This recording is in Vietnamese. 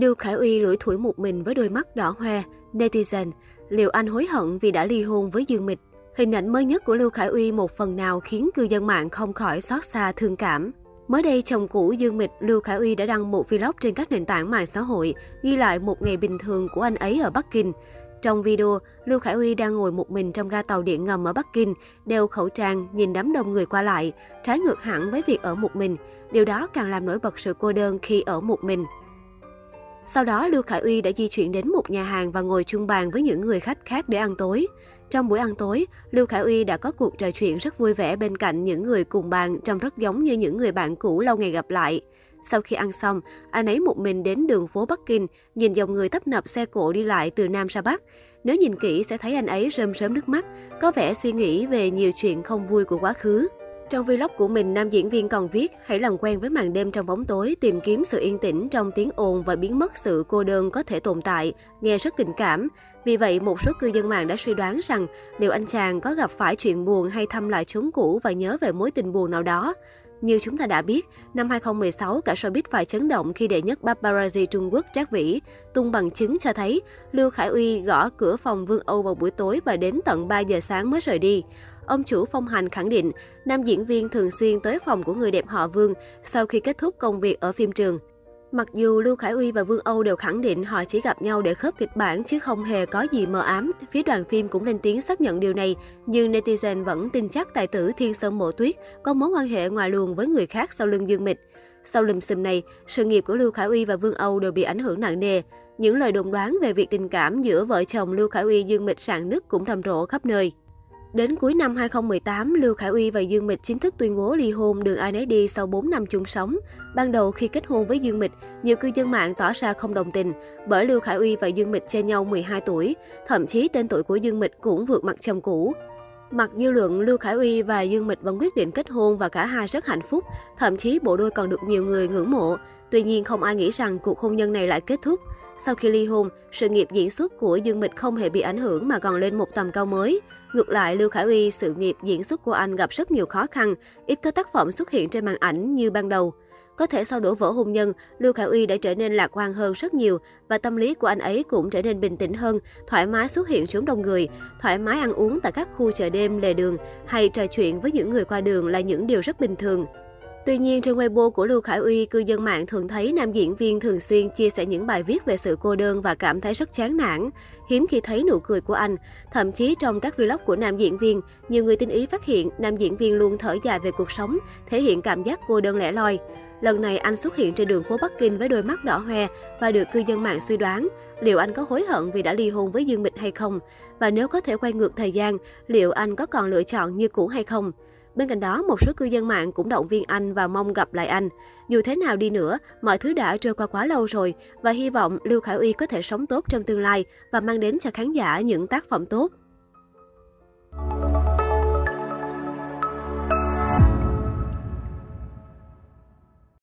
Lưu Khải Uy lủi thủi một mình với đôi mắt đỏ hoe. Netizen, liệu anh hối hận vì đã ly hôn với Dương Mịch? Hình ảnh mới nhất của Lưu Khải Uy một phần nào khiến cư dân mạng không khỏi xót xa thương cảm. Mới đây, chồng cũ Dương Mịch, Lưu Khải Uy đã đăng một vlog trên các nền tảng mạng xã hội, ghi lại một ngày bình thường của anh ấy ở Bắc Kinh. Trong video, Lưu Khải Uy đang ngồi một mình trong ga tàu điện ngầm ở Bắc Kinh, đeo khẩu trang, nhìn đám đông người qua lại, trái ngược hẳn với việc ở một mình. Điều đó càng làm nổi bật sự cô đơn khi ở một mình. Sau đó, Lưu Khải Uy đã di chuyển đến một nhà hàng và ngồi chung bàn với những người khách khác để ăn tối. Trong buổi ăn tối, Lưu Khải Uy đã có cuộc trò chuyện rất vui vẻ bên cạnh những người cùng bàn trông rất giống như những người bạn cũ lâu ngày gặp lại. Sau khi ăn xong, anh ấy một mình đến đường phố Bắc Kinh, nhìn dòng người tấp nập xe cộ đi lại từ Nam ra Bắc. Nếu nhìn kỹ sẽ thấy anh ấy rơm rớm nước mắt, có vẻ suy nghĩ về nhiều chuyện không vui của quá khứ. Trong vlog của mình, nam diễn viên còn viết hãy làm quen với màn đêm trong bóng tối, tìm kiếm sự yên tĩnh trong tiếng ồn và biến mất sự cô đơn có thể tồn tại, nghe rất tình cảm. Vì vậy, một số cư dân mạng đã suy đoán rằng liệu anh chàng có gặp phải chuyện buồn hay thăm lại chốn cũ và nhớ về mối tình buồn nào đó. Như chúng ta đã biết, năm 2016, cả showbiz phải chấn động khi đệ nhất paparazzi Trung Quốc Trác Vĩ tung bằng chứng cho thấy Lưu Khải Uy gõ cửa phòng Vương Âu vào buổi tối và đến tận 3 giờ sáng mới rời đi. Ông chủ Phong Hành khẳng định, nam diễn viên thường xuyên tới phòng của người đẹp họ Vương sau khi kết thúc công việc ở phim trường. Mặc dù Lưu Khải Uy và Vương Âu đều khẳng định họ chỉ gặp nhau để khớp kịch bản chứ không hề có gì mờ ám, phía đoàn phim cũng lên tiếng xác nhận điều này, nhưng netizen vẫn tin chắc tài tử Thiên Sơn Mộ Tuyết có mối quan hệ ngoài luồng với người khác sau lưng Dương Mịch. Sau lùm xùm này, sự nghiệp của Lưu Khải Uy và Vương Âu đều bị ảnh hưởng nặng nề. Những lời đồn đoán về việc tình cảm giữa vợ chồng Lưu Khải Uy Dương Mịch sạn nứt cũng rầm rộ khắp nơi. Đến cuối năm 2018, Lưu Khải Uy và Dương Mịch chính thức tuyên bố ly hôn đường ai nấy đi sau 4 năm chung sống. Ban đầu khi kết hôn với Dương Mịch, nhiều cư dân mạng tỏ ra không đồng tình bởi Lưu Khải Uy và Dương Mịch trên nhau 12 tuổi, thậm chí tên tuổi của Dương Mịch cũng vượt mặt chồng cũ. Mặc dư luận, Lưu Khải Uy và Dương Mịch vẫn quyết định kết hôn và cả hai rất hạnh phúc, thậm chí bộ đôi còn được nhiều người ngưỡng mộ. Tuy nhiên không ai nghĩ rằng cuộc hôn nhân này lại kết thúc. Sau khi ly hôn, sự nghiệp diễn xuất của Dương Mịch không hề bị ảnh hưởng mà còn lên một tầm cao mới. Ngược lại, Lưu Khải Uy, sự nghiệp diễn xuất của anh gặp rất nhiều khó khăn, ít có tác phẩm xuất hiện trên màn ảnh như ban đầu. Có thể sau đổ vỡ hôn nhân, Lưu Khải Uy đã trở nên lạc quan hơn rất nhiều và tâm lý của anh ấy cũng trở nên bình tĩnh hơn, thoải mái xuất hiện chốn đông người, thoải mái ăn uống tại các khu chợ đêm, lề đường hay trò chuyện với những người qua đường là những điều rất bình thường. Tuy nhiên, trên Weibo của Lưu Khải Uy, cư dân mạng thường thấy nam diễn viên thường xuyên chia sẻ những bài viết về sự cô đơn và cảm thấy rất chán nản. Hiếm khi thấy nụ cười của anh. Thậm chí trong các vlog của nam diễn viên, nhiều người tinh ý phát hiện nam diễn viên luôn thở dài về cuộc sống, thể hiện cảm giác cô đơn lẻ loi. Lần này anh xuất hiện trên đường phố Bắc Kinh với đôi mắt đỏ hoe và được cư dân mạng suy đoán liệu anh có hối hận vì đã ly hôn với Dương Mịch hay không? Và nếu có thể quay ngược thời gian, liệu anh có còn lựa chọn như cũ hay không? Bên cạnh đó, một số cư dân mạng cũng động viên anh và mong gặp lại anh. Dù thế nào đi nữa, mọi thứ đã trôi qua quá lâu rồi và hy vọng Lưu Khải Uy có thể sống tốt trong tương lai và mang đến cho khán giả những tác phẩm tốt.